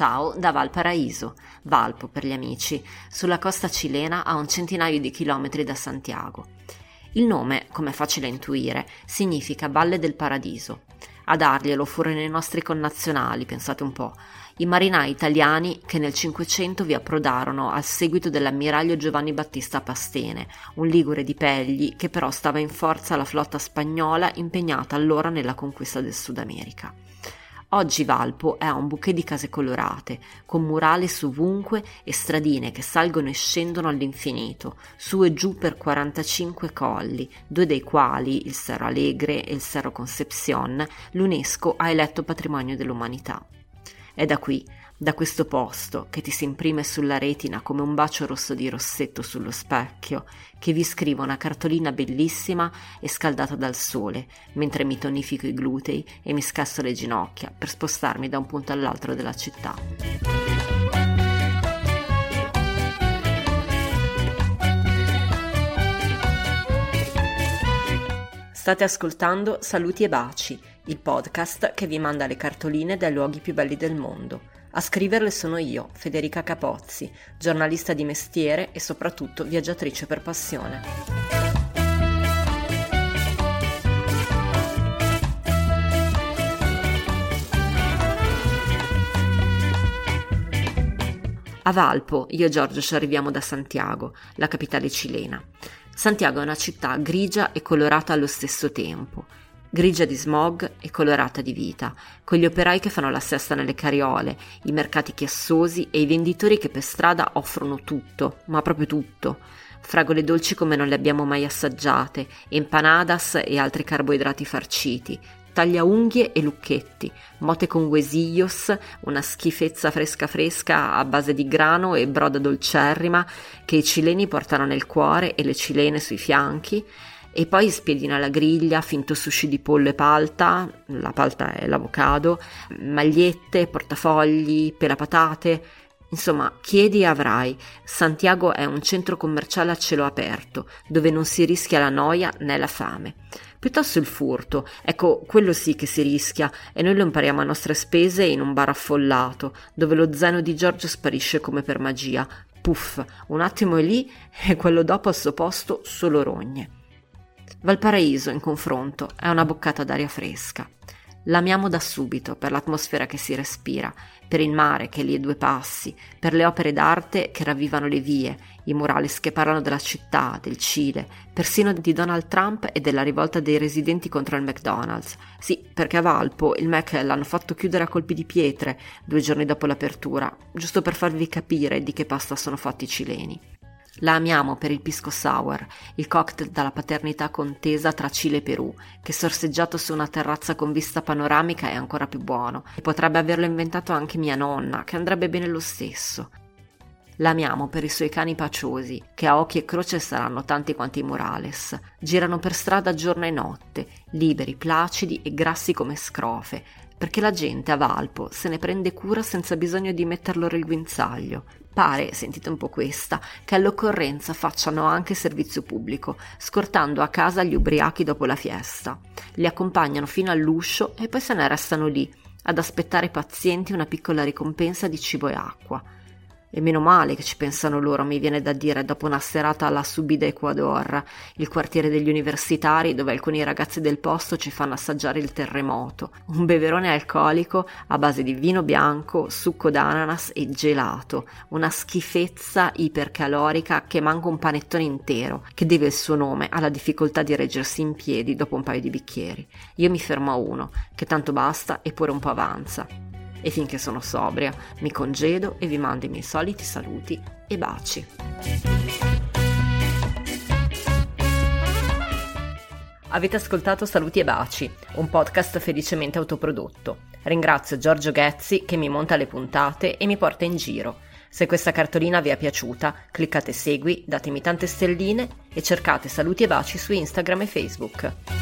Ciao da Valparaíso, Valpo per gli amici, sulla costa cilena a un centinaio di chilometri da Santiago. Il nome, come è facile intuire, significa Valle del Paradiso. A darglielo furono i nostri connazionali, pensate un po', i marinai italiani che nel Cinquecento vi approdarono al seguito dell'ammiraglio Giovanni Battista Pastene, un ligure di Pegli che però stava in forza alla flotta spagnola impegnata allora nella conquista del Sud America. Oggi Valpo è un bouquet di case colorate, con murali ovunque e stradine che salgono e scendono all'infinito, su e giù per 45 colli, due dei quali, il Cerro Alegre e il Cerro Concepcion, l'UNESCO ha eletto patrimonio dell'umanità. È da qui da questo posto che ti si imprime sulla retina come un bacio rosso di rossetto sullo specchio, che vi scrivo una cartolina bellissima e scaldata dal sole, mentre mi tonifico i glutei e mi scasso le ginocchia per spostarmi da un punto all'altro della città. State ascoltando Saluti e Baci, il podcast che vi manda le cartoline dai luoghi più belli del mondo. A scriverle sono io, Federica Capozzi, giornalista di mestiere e soprattutto viaggiatrice per passione. A Valpo, io e Giorgio ci arriviamo da Santiago, la capitale cilena. Santiago è una città grigia e colorata allo stesso tempo grigia di smog e colorata di vita, con gli operai che fanno la sesta nelle cariole, i mercati chiassosi e i venditori che per strada offrono tutto, ma proprio tutto. Fragole dolci come non le abbiamo mai assaggiate, empanadas e altri carboidrati farciti, tagliaunghie e lucchetti, mote con huesillos, una schifezza fresca fresca a base di grano e broda dolcerrima che i cileni portano nel cuore e le cilene sui fianchi, e poi spiedina alla griglia, finto sushi di pollo e palta, la palta è l'avocado, magliette, portafogli, pelapatate, insomma, chiedi e avrai. Santiago è un centro commerciale a cielo aperto, dove non si rischia la noia né la fame. Piuttosto il furto, ecco, quello sì che si rischia e noi lo impariamo a nostre spese in un bar affollato, dove lo zaino di Giorgio sparisce come per magia. Puff, un attimo è lì e quello dopo al suo posto solo rogne. Valparaíso, in confronto, è una boccata d'aria fresca. L'amiamo da subito per l'atmosfera che si respira, per il mare che è lì a due passi, per le opere d'arte che ravvivano le vie, i murales che parlano della città, del Cile, persino di Donald Trump e della rivolta dei residenti contro il McDonald's. Sì, perché a Valpo il Mac l'hanno fatto chiudere a colpi di pietre due giorni dopo l'apertura, giusto per farvi capire di che pasta sono fatti i cileni. La amiamo per il pisco sour, il cocktail dalla paternità contesa tra Cile e Perù, che sorseggiato su una terrazza con vista panoramica è ancora più buono. E potrebbe averlo inventato anche mia nonna, che andrebbe bene lo stesso. L'amiamo per i suoi cani paciosi, che a occhi e croce saranno tanti quanti i Morales. Girano per strada giorno e notte, liberi, placidi e grassi come scrofe, perché la gente a Valpo se ne prende cura senza bisogno di metterlo il guinzaglio. Pare, sentite un po' questa, che all'occorrenza facciano anche servizio pubblico, scortando a casa gli ubriachi dopo la fiesta. Li accompagnano fino all'uscio e poi se ne restano lì, ad aspettare pazienti una piccola ricompensa di cibo e acqua. E meno male che ci pensano loro, mi viene da dire, dopo una serata alla Subida Ecuador, il quartiere degli universitari dove alcuni ragazzi del posto ci fanno assaggiare il terremoto, un beverone alcolico a base di vino bianco, succo d'ananas e gelato, una schifezza ipercalorica che manca un panettone intero, che deve il suo nome alla difficoltà di reggersi in piedi dopo un paio di bicchieri. Io mi fermo a uno, che tanto basta e pure un po' avanza e finché sono sobria mi congedo e vi mando i miei soliti saluti e baci. Avete ascoltato Saluti e Baci, un podcast felicemente autoprodotto. Ringrazio Giorgio Ghezzi che mi monta le puntate e mi porta in giro. Se questa cartolina vi è piaciuta, cliccate segui, datemi tante stelline e cercate Saluti e Baci su Instagram e Facebook.